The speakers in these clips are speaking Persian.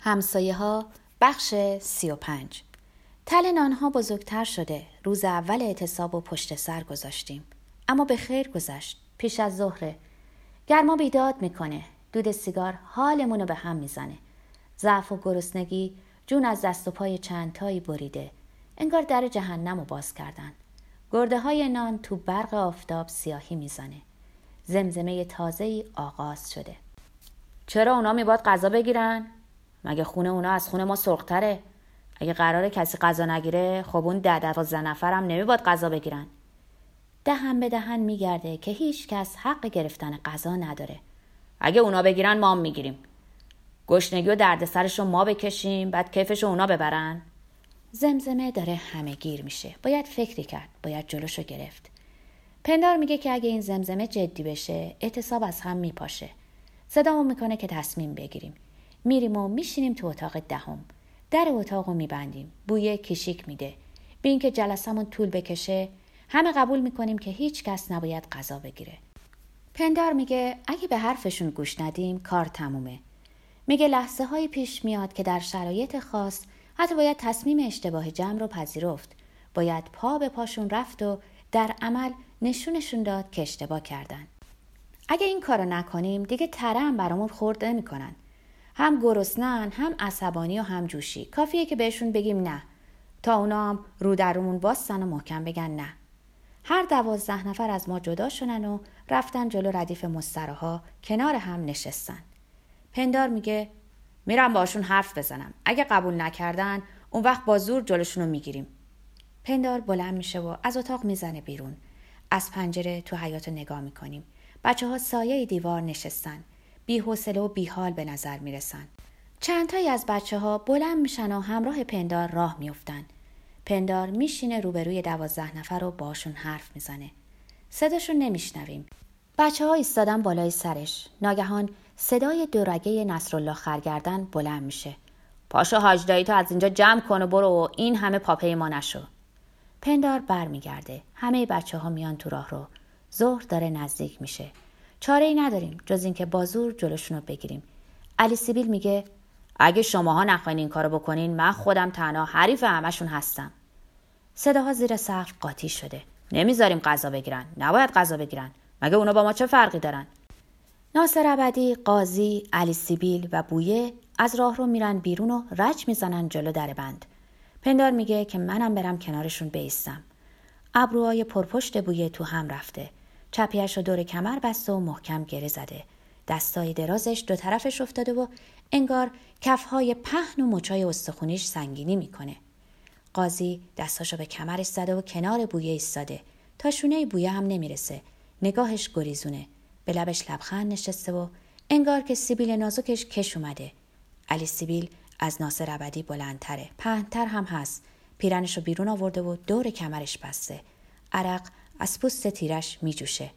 همسایه ها بخش سی و پنج. تل نانها بزرگتر شده. روز اول اعتصاب و پشت سر گذاشتیم. اما به خیر گذشت. پیش از ظهره گرما بیداد می‌کنه. دود سیگار حالمونو به هم می‌زنه. ضعف و گرسنگی جون از دست و پای چند تایی بریده. انگار در جهنم رو باز کردن. گرده های نان تو برق آفتاب سیاهی می‌زنه. زمزمه تازه ای آغاز شده. چرا اونا میباد غذا بگیرن؟ مگه خونه اونا از خونه ما سرختره؟ اگه قراره کسی غذا نگیره خب اون ده دوازده نفرم نمیباد غذا بگیرن. دهن به دهن میگرده که هیچ کس حق گرفتن غذا نداره. اگه اونا بگیرن ما هم می‌گیریم. گشنگی و دردسرش رو ما بکشیم بعد کیفش اونا ببرن. زمزمه داره همه گیر میشه. باید فکری کرد باید جلوشو گرفت. پندار میگه که اگه این زمزمه جدی بشه اعتصاب از هم میپاشه. صدامون می‌کنه که تصمیم بگیریم. میریم و میشینیم تو اتاق دهم. در اتاق رو میبندیم. بوی کشیک میده. به اینکه جلسمون طول بکشه همه قبول می‌کنیم که هیچ کس نباید غذا بگیره. پندار میگه اگه به حرفشون گوش ندیم کار تمومه. میگه لحظه های پیش میاد که در شرایط خاص حتی باید تصمیم اشتباه جمع رو پذیرفت. باید پا به پاشون رفت و در عمل نشونشون داد که اشتباه کردن. اگه این کارو نکنیم دیگه تره هم برامون خورد نمی‌کنن. هم گرسنن هم عصبانی و هم جوشی. کافیه که بهشون بگیم نه. تا اونا هم رو درمون باستن و محکم بگن نه. هر دوازده نفر از ما جدا شدن و رفتن جلو ردیف مستراها کنار هم نشستن. پندار میگه میرم باشون حرف بزنم. اگه قبول نکردن اون وقت با زور جلوشون رو می‌گیریم. پندار بلند میشه و از اتاق می‌زنه بیرون. از پنجره تو حیات نگاه می‌کنیم. بچه ها سایه دیوار نشستن. بی حوصله و بی حال به نظر می‌رسن. چندتایی از بچه ها بلند میشن و همراه پندار راه میافتن. پندار میشینه روبروی دوازده نفر و باشون حرف می‌زنه. صداشون نمیشنویم. بچه ها ایستادن بالای سرش. ناگهان صدای دورگه نصرالله خرگردن بلند میشه. پاشو حاج تو از اینجا جمع کن و برو و این همه پاپه ما نشو. پندار برمیگرده. همه بچه ها میان تو راه رو ظهر داره نزدیک میشه. چاره ای نداریم جز اینکه بازور جلوشون رو بگیریم. علی سیبیل میگه اگه شماها نخواین این کارو بکنین من خودم تنها حریف همشون هستم. صداها زیر سقف قاطی شده. نمی‌ذاریم غذا بگیرن. نباید غذا بگیرن. مگه اونا با ما چه فرقی دارن؟ ناصر ابدی قاضی علی سیبیل و بویه از راه رو میرن بیرون و رج می‌زنن جلو در بند. پندار میگه که منم برم کنارشون بیستم. ابروهای پرپشت بویه تو هم رفته. چپیش رو دور کمر بسته و محکم گره زده. دستای درازش دو طرفش افتاده و انگار کفهای پهن و مچای استخونیش سنگینی می‌کنه. قاضی دستاشو به کمرش زده و کنار بویه ایستاده. تا شونه بویه هم نمی‌رسه. نگاهش گریزونه. به لبش لبخند نشسته و انگار که سیبیل نازکش کش اومده. علی سیبیل از ناصر ابدی بلندتره. پهنتر هم هست. پیرنش رو بیرون آورده و دور کمرش بسته. عرق از پوست تیرش میجوشه.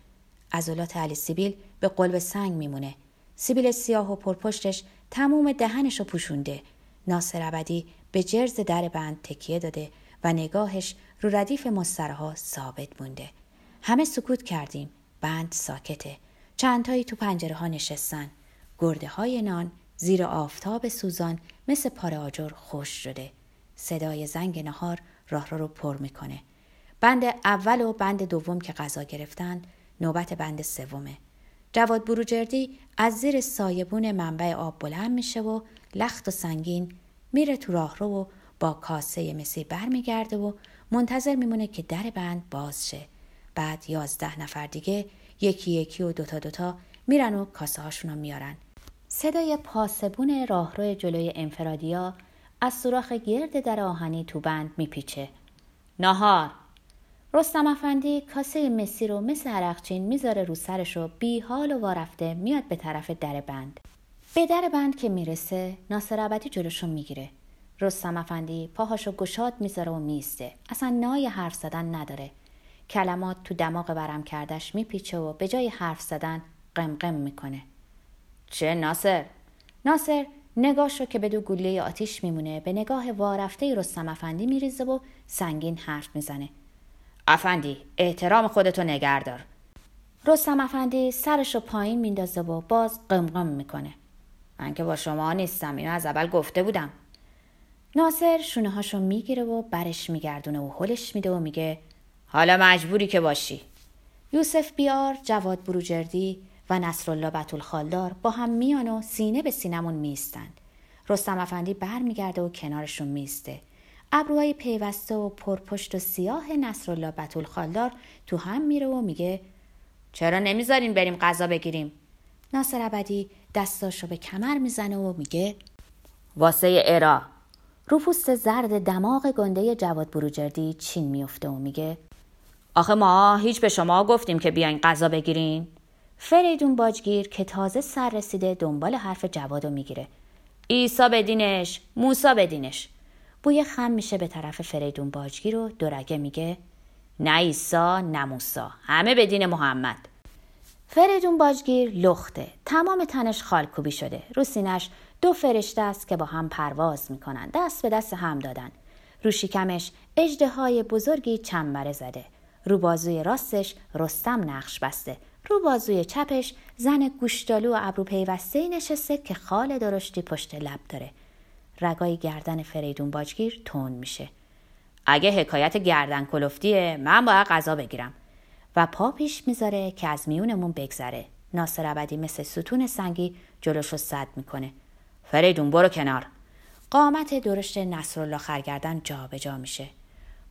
عضلات علی سیبیل به قلب سنگ میمونه. سیبیل سیاه و پرپشتش تموم دهنش رو پوشونده. ناصر ابدی به جرز در بند تکیه داده و نگاهش رو ردیف مسترها ثابت مونده. همه سکوت کردیم. بند ساکته. چندتایی تو پنجره ها نشستن. گرده های نان زیر آفتاب سوزان مثل پاره آجر خوش شده. صدای زنگ نهار راه رو, رو پر می‌کنه. بند اول و بند دوم که غذا گرفتن نوبت بند سومه. جواد بروجردی از زیر سایبون منبع آب بلند میشه و لخت و سنگین میره تو راه رو و با کاسه مسی برمیگرده و منتظر میمونه که در بند باز شه. بعد یازده نفر دیگه یکی یکی و دوتا دوتا میرن و کاسه هاشون رو میارن. صدای پاسبون راهرو جلوی انفرادیا از سوراخ گرد در آهنی تو بند میپیچه. نهار! رستم افندی کاسه مسی رو مثل عرقچین می‌ذاره رو سرش و بی حال و وارفته میاد به طرف در بند. به در بند که می‌رسه ناصر عبدی جلوشو می‌گیره. رستم افندی پاهاشو گشاد می‌ذاره و میسته اصلا نای حرف زدن نداره. کلمات تو دماغ برم کردش میپیچه و به جای حرف زدن قمقم می‌کنه. چه ناصر؟ ناصر نگاش رو که به دو گوله آتیش میمونه به نگاه وارفته رستم افندی میریزه و سنگین حرف می‌زنه. افندی احترام خودتو نگردار رستم افندی سرش رو پایین میندازه و باز قمقم می‌کنه. من که با شما نیستم اینو از اول گفته بودم. ناصر شونه هاشو می‌گیره و برش میگردونه و حلش میده و میگه حالا مجبوری که باشی. یوسف بیار جواد بروجردی و نصرالله بطول خالدار با هم میان و سینه به سینمون میستند رستم افندی برمیگرده و کنارشون میسته ابروهای پیوسته و پرپشت و سیاه نصرالله بطول خالدار تو هم میره و میگه چرا نمی‌ذارین بریم غذا بگیریم؟ ناصر ابدی دستاشو به کمر می‌زنه و میگه واسه ارا. رو پوست زرد دماغ گنده جواد بروجردی چین میفته و میگه آخه ما هیچ به شما گفتیم که بیاین غذا بگیرین. فریدون باجگیر که تازه سر رسیده دنبال حرف جوادو می‌گیره. ایسا بدینش موسا بدینش. بوی خم میشه به طرف فریدون باجگیر و دورگه میگه نه ایسا نه موسا همه به دین محمد. فریدون باجگیر لخته. تمام تنش خالکوبی شده. رو سینش دو فرشته است که با هم پرواز می‌کنن. دست به دست هم دادن. رو شکمش اجده های بزرگی چنبره زده. رو بازوی راستش رستم نقش بسته. رو بازوی چپش زن گوشتالو و ابرو پیوسته نشسته که خال درشتی پشت لب داره. رگای گردن فریدون باجگیر تون میشه. اگه حکایت گردن کلفتیه من باید غذا بگیرم. و پا پیش می‌ذاره که از میونمون بگذره. ناصر عبدی مثل ستون سنگی جلوشو صد می‌کنه. فریدون برو کنار. قامت درشت نصرالله خرگردن جا به جا میشه.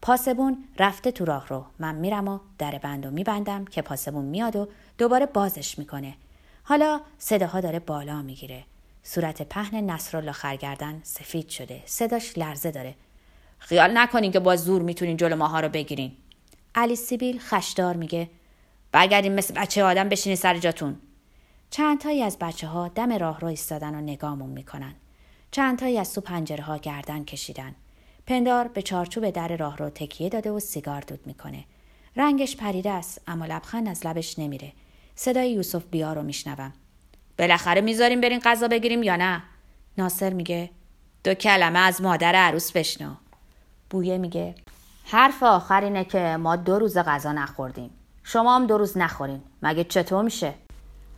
پاسبون رفته تو راه رو. من میرم و در بند و میبندم که پاسبون میاد و دوباره بازش می‌کنه. حالا صداها داره بالا می‌گیره. صورت پهن نصرالله خرگردن سفید شده. صداش لرزه داره. خیال نکنین که با زور می‌تونین جلو ماها رو بگیرین. علی سیبیل خشدار میگه برگردین مثل بچه آدم بشینی سر جاتون. چند تایی از بچه ها دم راه رو ایستادن و نگامون می‌کنن. چند تایی از تو پنجره ها گردن کشیدن. پندار به چارچوب در راه رو تکیه داده و سیگار دود می‌کنه. رنگش پریده است اما لبخند از لبش نمیره. صدای یوسف بیا رو میشنوم. بالاخره می‌ذاریم برین غذا بگیریم یا نه؟ ناصر میگه دو کلمه از مادر عروس بشنو. بویه میگه حرف آخر اینه که ما دو روز غذا نخوردیم. شما هم دو روز نخورین. مگه چطور میشه؟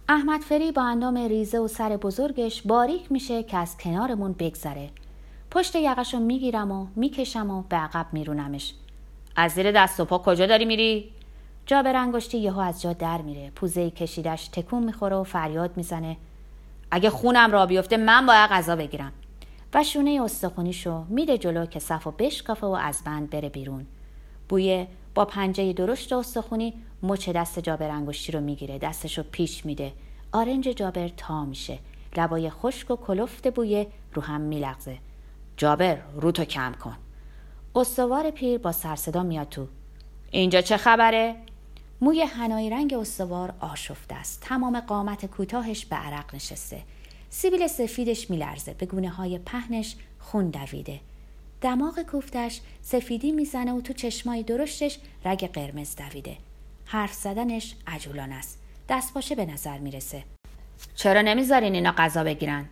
احمد فری با اندام ریزه و سر بزرگش باریک میشه که از کنارمون بگذره. پشت یقش می‌گیرم و می‌کشم و به عقب میرونمش. از زیر دست و پا کجا داری میری؟ جا به رنگشتی یهو از جا در میره. پوزه کشیدش تکون می‌خوره و فریاد می‌زنه. اگه خونم را بیفته من باید غذا بگیرم. و شونه استخونیشو میره جلو که صف و بشکافه و از بند بره بیرون. بویه با پنجه درشت استخونی مچ دست جابر انگشتی رو می‌گیره. دستشو پیش میده. آرنج جابر تا میشه. لبای خشک و کلفت بویه رو هم میلغزه. جابر روتو کم کن. استوار پیر با سرصدا میاد تو. اینجا چه خبره؟ موی هنایی رنگ استوار آشفته است. تمام قامت کوتاهش به عرق نشسته. سیبیل سفیدش میلرزه. به گونه های پهنش خون دویده. دماغ کوفتش سفیدی می‌زنه و تو چشمای درشتش رگ قرمز دویده. حرف زدنش عجولان است. دست باشه به نظر می‌رسه. چرا نمی‌ذارین اینا غذا بگیرن؟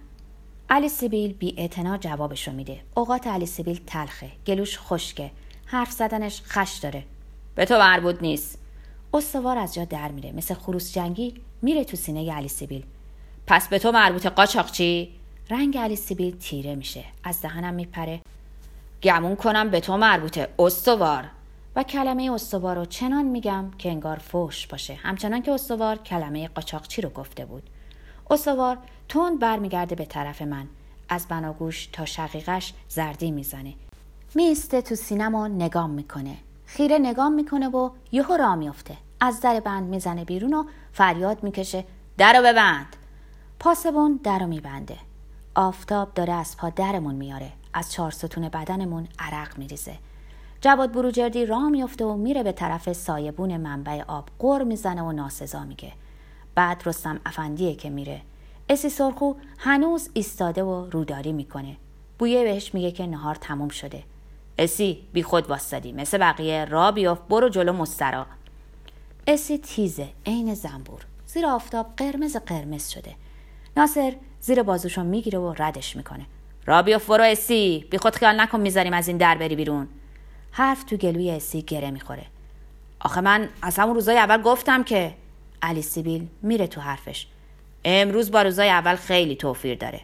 علی سیبیل بی اعتنا جوابشو میده. اوقات علی سیبیل تلخه گلوش خشکه. حرف زدنش خش داره. به تو مربوط نیست. استوار از جا در میره. مثل خروس جنگی میره تو سینه علی سیبیل. پس به تو مربوط قاچاقچی رنگ علی سیبیل تیره میشه. از دهنم میپره. گمون کنم به تو مربوطه استوار. و کلمه استوار رو چنان میگم که انگار فوش باشه. همچنان که استوار کلمه قاچاقچی رو گفته بود. استوار تند برمیگرده به طرف من. از بناگوش تا شقیقش زردی می‌زنه. میسته تو سینما نگام می‌کنه. خیره نگام می‌کنه و یهو را میفته از در بند می‌زنه بیرون و فریاد می‌کشه درو ببند. پاسبون درو میبنده. آفتاب داره از پا درمون میاره از چهار ستون بدنمون عرق میریزه. جواد بروجردی راه میفته و میره به طرف سایبون منبع آب قر می‌زنه و ناسزا میگه. بعد رستم افندیه که میره. اسی سرخو هنوز ایستاده و روداری می‌کنه. بویه بهش میگه که نهار تموم شده. اسی بی خود واستادی مثل بقیه را بیافت. برو جلو مسترا. اسی تیزه. عین زنبور. زیر آفتاب قرمز قرمز شده. ناصر زیر بازوشو می‌گیره و ردش می‌کنه. را بیافت برو اسی. بی خود خیال نکن می‌ذاریم از این در بری بیرون. حرف تو گلوی اسی گره می‌خوره. آخه من از همون روزای اول گفتم که علی سیبیل میره تو حرفش. امروز با روزای اول خیلی توفیر داره.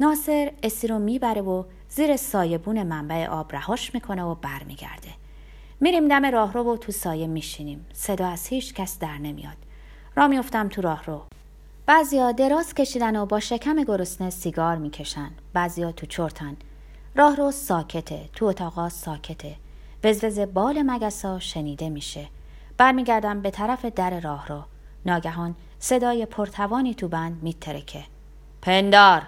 ناصر اسی رو می‌بره و زیر سایبون منبع آب رهاش می‌کنه و برمیگرده. میریم دم راهرو و تو سایه میشینیم. صدا از هیچ کس در نمیاد. را میفتم تو راهرو. بعضیا دراز کشیدن و با شکم گرسنه سیگار می‌کشن. بعضیا تو چرتن. راهرو ساکته. تو اتاقا ساکته. وزوز بال مگسا شنیده میشه. برمیگردم به طرف در راهرو. ناگهان صدای پرتوانی تو بند میترکه. پندار!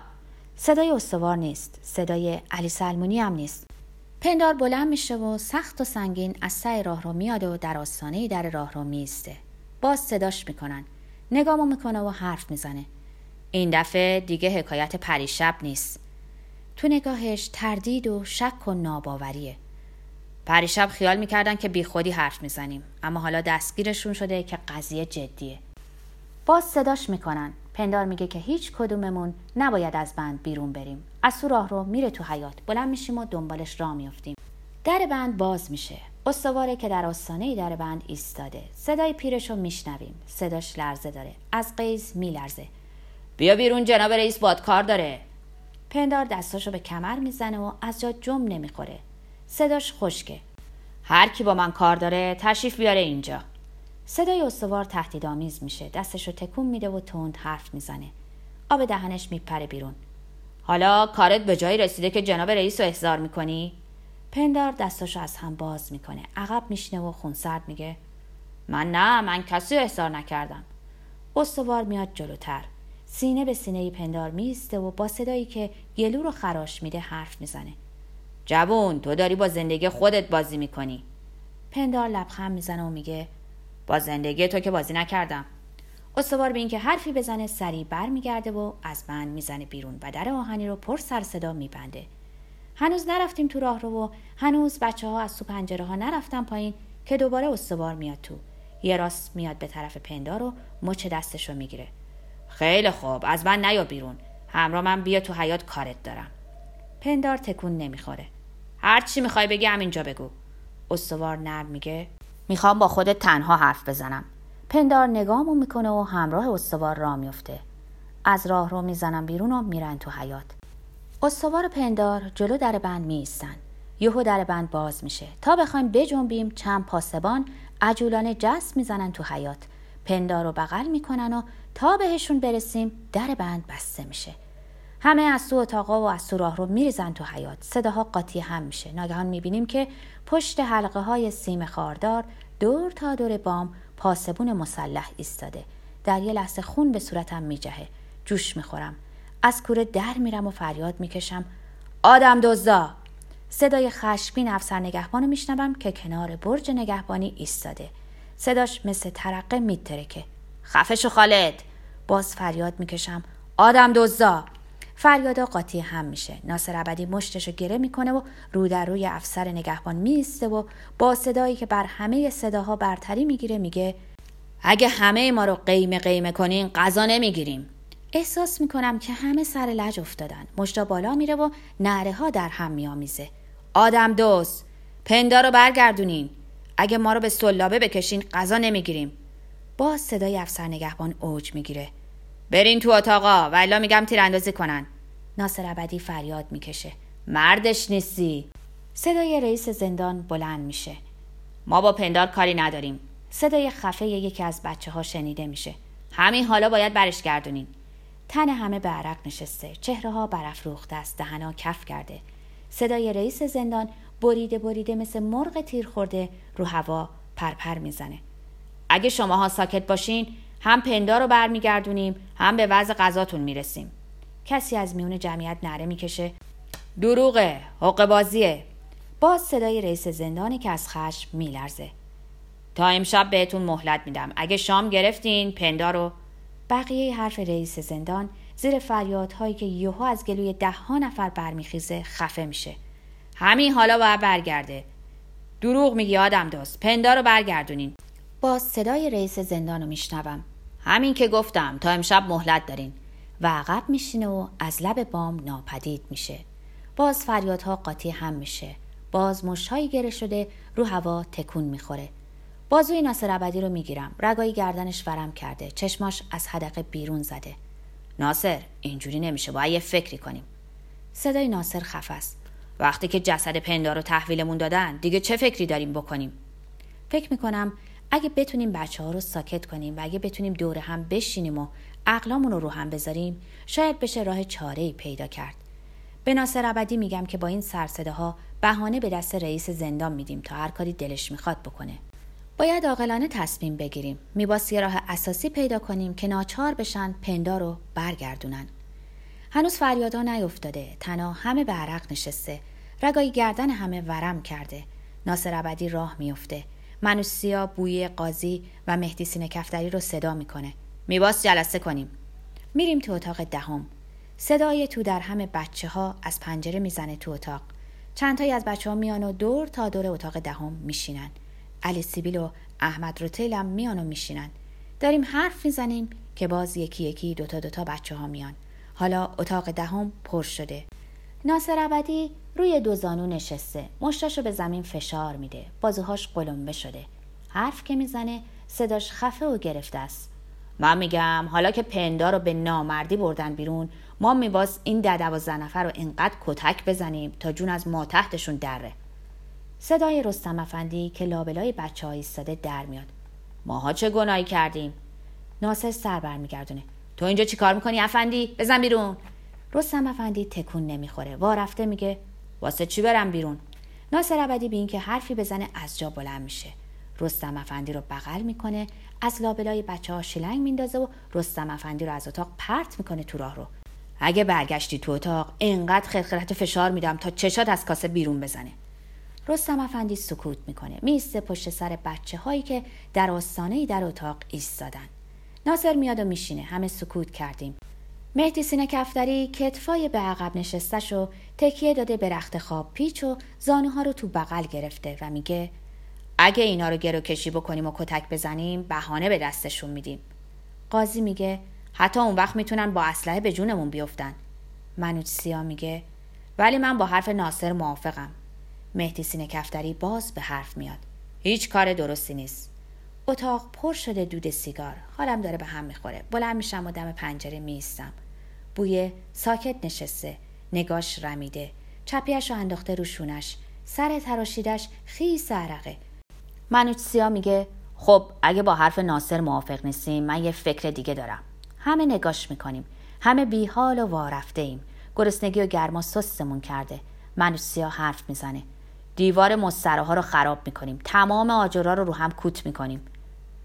صدای استوار نیست. صدای علی سلمونی هم نیست. پندار بلند میشه و سخت و سنگین از سعی راه رو میاد و در آستانه در راه رو میسته باز صداش می‌کنن. نگامو می‌کنه و حرف می‌زنه. این دفعه دیگه حکایت پریشب نیست. تو نگاهش تردید و شک و ناباوریه. پریشب خیال می‌کردن که بیخودی حرف می‌زنیم. اما حالا دستگیرشون شده که قضیه جدیه. باز صداش می‌کنن. پندار میگه که هیچ کدوممون نباید از بند بیرون بریم. از تو راه رو میره تو حیات بلند میشیم و دنبالش راه میافتیم. در بند باز میشه. استواره که در آستانه در بند ایستاده. صدای پیرش رو میشنویم. صداش لرزه داره. از قیز میلرزه. بیا بیرون جناب رئیس بادکار داره. پندار دستاشو به کمر می‌زنه و از جا جم نمی‌خوره. صداش خشکه. هر کی با من کار داره تشریف بیاره اینجا. صدای استوار تهدیدآمیز میشه. دستشو تکون میده و تند حرف می‌زنه. آب دهنش میپره بیرون. حالا کارت به جایی رسیده که جناب رئیس رو احضار می‌کنی؟ پندار دستاشو از هم باز می‌کنه. عقب میشنه و خونسرد میگه من نه من کسی رو احضار نکردم. استوار میاد جلوتر. سینه به سینه پندار میسته و با صدایی که گلو رو خراش میده حرف می‌زنه. جوون تو داری با زندگی خودت بازی می‌کنی. پندار لبخند می‌زنه و میگه با زندگی تو که بازی نکردم. استوار به اینکه حرفی بزنه سریع برمیگرده و از بند می‌زنه بیرون و در آهنی رو پر سر صدا میبنده. هنوز نرفتیم تو راه رو و هنوز بچه ها از تو پنجره ها نرفتن پایین که دوباره استوار میاد تو. یه راست میاد به طرف پندار و مچ دستش رو می‌گیره. خیلی خوب از من نیا بیرون. همراه من بیا تو حیات کارت دارم. پندار تکون نمی‌خوره. هر چی می‌خوای بگی اینجا بگو. استوار نرم میگه. می‌خوام با خودت تنها حرف بزنم. پندار نگامو می‌کنه و همراه استوار را میفته. از راه رو می‌زنم بیرون و میرن تو حیات استوار پندار جلو در بند میستن یهو در بند باز میشه. تا بخوایم بجنبیم چند پاسبان عجولانه جست می‌زنن تو حیات پندار رو بغل می‌کنن و تا بهشون برسیم در بند بسته میشه. همه از تو اتاقا و از تو راه رو میریزن تو حیات صداها قاطی هم میشه. ناگهان می‌بینیم که پشت حلقه های سیم خاردار دور تا دور بام پاسبون مسلح ایستاده. در یه لحظه خون به صورتم میجهه. جوش می‌خورم. از کوره در میرم و فریاد می‌کشم. آدم دزدا! صدای خشمگین افسر نگهبانو میشنوم که کنار برج نگهبانی ایستاده. صداش مثل ترقه میترکه. خفش خالد! باز فریاد می‌کشم. آدم دزدا! فریادا قاطی هم میشه. ناصر ابدی مشتشو گره می‌کنه و رو در روی افسر نگهبان میسته و با صدایی که بر همه صداها برتری می‌گیره میگه اگه همه ما رو قیمه قیمه کنین غذا نمی‌گیریم. احساس می‌کنم که همه سر لج افتادن. مشتا بالا میره و نعره ها در هم میامیزه آدم دوست پندا رو برگردونین. اگه ما رو به سلابه بکشین غذا نمی‌گیریم. باز صدای افسر نگهبان اوج می‌گیره. برین تو اتاقا و میگم تیراندازی کنن. ناصر ابدی فریاد می‌کشه. مردش نیستی. صدای رئیس زندان بلند میشه. ما با پندار کاری نداریم. صدای خفه یکی از بچه ها شنیده میشه. همین حالا باید برش گردونین. تن همه به عرق نشسته. چهره ها برافروخته است. دهنا کف کرده. صدای رئیس زندان بریده بریده مثل مرغ تیر خورده رو هوا پرپر می‌زنه. اگه شماها ساکت باشین هم پندار رو برمیگردونیم هم به وضع غذاتون می‌رسیم. کسی از میون جمعیت نره می‌کشه. دروغه حق بازیه. باز صدای رئیس زندانی که از خشم میلرزه. تا امشب بهتون مهلت میدم. اگه شام گرفتین پندار رو. بقیه حرف رئیس زندان زیر فریادهایی که یوها از گلوی ده ها نفر برمیخیزه خفه میشه. همین حالا باید برگرده. دروغ میگی آدم دوست. پندار رو برگردونین. باز صدای رئیس زندان رو میشنوم. همین که گفتم تا امشب مهلت دارین. و عقب میشینه و از لب بام ناپدید میشه. باز فریادها قاطی هم میشه. باز مشهایی گره شده رو هوا تکون می‌خوره. بازوی ناصر ابدی رو می‌گیرم. رگای گردنش ورم کرده. چشماش از حدقه بیرون زده. ناصر اینجوری نمیشه. باید یه فکری کنیم. صدای ناصر خف است. وقتی که جسد پندار رو تحویلمون دادن دیگه چه فکری داریم بکنیم؟ فکر می‌کنم اگه بتونیم بچه ها رو ساکت کنیم و اگه بتونیم دور هم بشینیم و عقلامون رو رو هم بذاریم شاید بشه راه چاره پیدا کرد. به ناصر ابدی میگم که با این سرسده ها بهانه به دست رئیس زندان میدیم تا هر کاری دلش می‌خواد بکنه. باید عاقلانه تصمیم بگیریم. میباسی راه اساسی پیدا کنیم که ناچار بشن پندار رو برگردونن. هنوز فریادا نیفتاده. تنها همه به عرق نشسته. رگای گردن همه ورم کرده. ناصر ابدی راه میفته. منوسیا بوی قاضی و مهدی سینه کفتری رو صدا می‌کنه. میباس جلسه کنیم. میریم تو اتاق دهم. صدای تو در همه بچه ها از پنجره می‌زنه تو اتاق. چند تایی از بچه ها میان و دور تا دور اتاق دهم میشینن. علی سیبیل و احمد روتیل هم میان و میشینن. داریم حرف می‌زنیم که باز یکی یکی دوتا دوتا بچه ها میان. حالا اتاق دهم پر شده. ناصر ابدی روی دو زانو نشسته. مشتاشو به زمین فشار میده. بازوهاش قلمبه شده. حرف که می‌زنه صداش خفه و گرفته است. من میگم حالا که پندا رو به نامردی بردن بیرون ما میباس این ده دوازده نفر رو اینقدر کتک بزنیم تا جون از ما تحتشون دره. صدای رستم افندی که لابلای بچه ها ایستاده در میاد. ماها چه گناهی کردیم؟ ناصر سر برمیگردونه. تو اینجا چی کار می‌کنی افندی؟ بزن بیرون. رستم افندی تکون نمی‌خوره. رفته میگه واسه چی برم بیرون؟ ناصر ابدی به اینکه حرفی بزنه از جا بلند میشه. رستم افندی رو بغل می‌کنه از لابلای بچه ها شلنگ میندازه و رستم افندی رو از اتاق پرت می‌کنه تو راه رو. اگه برگشتی تو اتاق انقدر خرخرت فشار میدم تا چشات از کاسه بیرون بزنه. رستم افندی سکوت می‌کنه میسته پشت سر بچه هایی که در آستانه در اتاق ایستادن. ناصر میاد و میشینه. همه سکوت کردیم. مهدی سینه کفتری کتفای به عقب نشستش و تکیه داده به رخت خواب پیچ و زانوها رو تو بغل گرفته و میگه اگه اینا رو گرو کشی بکنیم و کتک بزنیم بهانه به دستشون میدیم. قاضی میگه حتی اون وقت می‌تونن با اسلحه به جونمون بیفتن. منوج سیا میگه ولی من با حرف ناصر موافقم. مهدی سینه کفتری باز به حرف میاد. هیچ کار درستی نیست. اتاق پر شده دود سیگار. حالم داره به هم می‌خوره. بلند میشم و دم پنجره میستم. بوی ساکت نشسته. نگاش رمیده. چپیش رو انداخته رو شونش. سر تراشیدش خیس عرقه. منوچ سیا میگه خب اگه با حرف ناصر موافق نیستیم من یه فکر دیگه دارم. همه نگاش می‌کنیم. همه بیحال و وارفته ایم گرسنگی و گرما سستمون کرده. منوچ سیا حرف می‌زنه. دیوار مستره ها رو خراب می‌کنیم. تمام آجرا رو رو هم کوت می‌کنیم.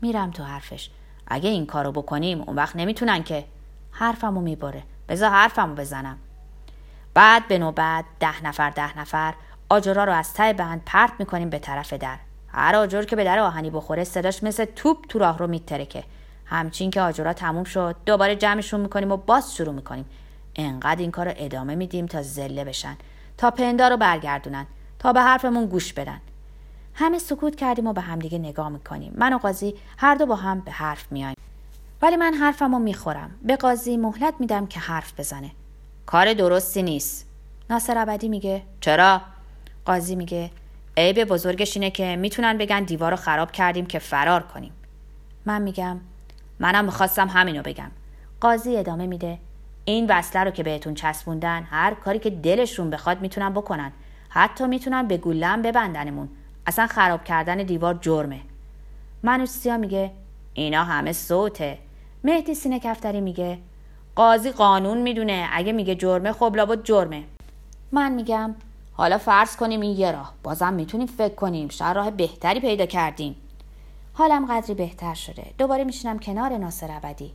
میرم تو حرفش. اگه این کارو بکنیم اون وقت نمی‌تونن که. حرفمو می‌بره. بذار حرفمو بزنم. بعد به نوبت ده نفر ده نفر آجرا رو از ته بند پرت می‌کنیم به طرف در. هر آجر که به در آهنی بخوره صداش مثل توپ تو راه رو میترکه. همچین که آجرا تموم شد دوباره جمعشون می‌کنیم و باز شروع می‌کنیم. انقدر این کار رو ادامه میدیم تا زله بشن. تا پندا رو برگردونن. تا به حرفمون گوش بدن. همه سکوت کردیم و به همدیگه نگاه می‌کنیم. من و قاضی هر دو با هم به حرف میایم ولی من حرفمو می‌خورم. به قاضی مهلت میدم که حرف بزنه. کار درستی نیست. ناصر ابدی میگه چرا؟ قاضی میگه عیب بزرگش اینه که می‌تونن بگن دیوار رو خراب کردیم که فرار کنیم. من میگم منم می‌خواستم همینو بگم. قاضی ادامه میده این وصله رو که بهتون چسبوندن هر کاری که دلشون بخواد می‌تونن بکنن. حتی می‌تونن به گولم ببندنمون. اصلا خراب کردن دیوار جرمه. منوسیا میگه اینا همه صوته. مهدی سینه کفتری میگه قاضی قانون می‌دونه اگه میگه جرمه خب لابد جرمه. من میگم حالا فرض کنیم این یه راه بازم می‌تونیم فکر کنیم شاید راه بهتری پیدا کردیم. حالم قدری بهتر شده. دوباره میشینم کنار ناصر ابدی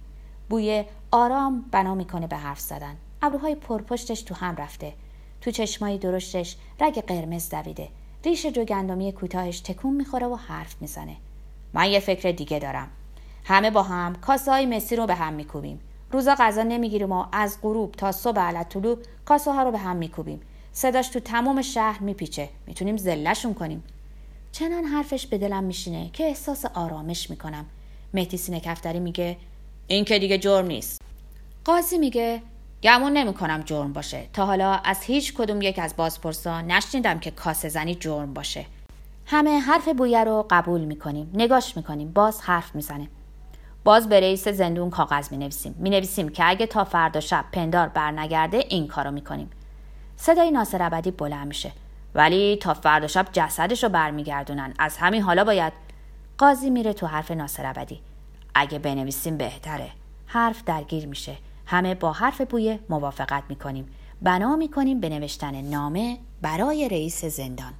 بوی آرام بنا می‌کنه به حرف زدن. ابروهای پرپشتش تو هم رفته. تو چشمایی درشتش رگ قرمز دویده. ریش جوگندمی کوتاهش تکون می‌خوره و حرف می‌زنه. من یه فکر دیگه دارم. همه با هم کاسه های مسی رو به هم میکوبیم. روزا غذا نمی‌گیریم و از غروب تا صبح علت طلوع کاسه ها رو به هم میکوبیم. صداش تو تمام شهر میپیچه. می‌تونیم زلشون کنیم. چنان حرفش به دلم میشینه که احساس آرامش می‌کنم. مهدی سینه کفتری میگه این که دیگه جرم نیست. قاضی میگه گمون نمی‌کنم جرم باشه. تا حالا از هیچ کدوم یک از بازپرسا نشنیدم که کاسه زنی جرم باشه. همه حرف بویه رو قبول می‌کنیم نگاش می‌کنیم باز حرف می‌زنه باز به رئیس زندون کاغذ می نویسیم می نویسیم که اگه تا فردا شب پندار برنگرده این کارو می‌کنیم. صدای ناصر ابدی بلند میشه. ولی تا فردا شب جسدش رو برمیگردونن. از همین حالا باید قاضی میره تو حرف ناصر ابدی. اگه بنویسیم بهتره. حرف درگیر میشه. همه با حرف بویه موافقت می‌کنیم. بنا می‌کنیم به نوشتن نامه برای رئیس زندان.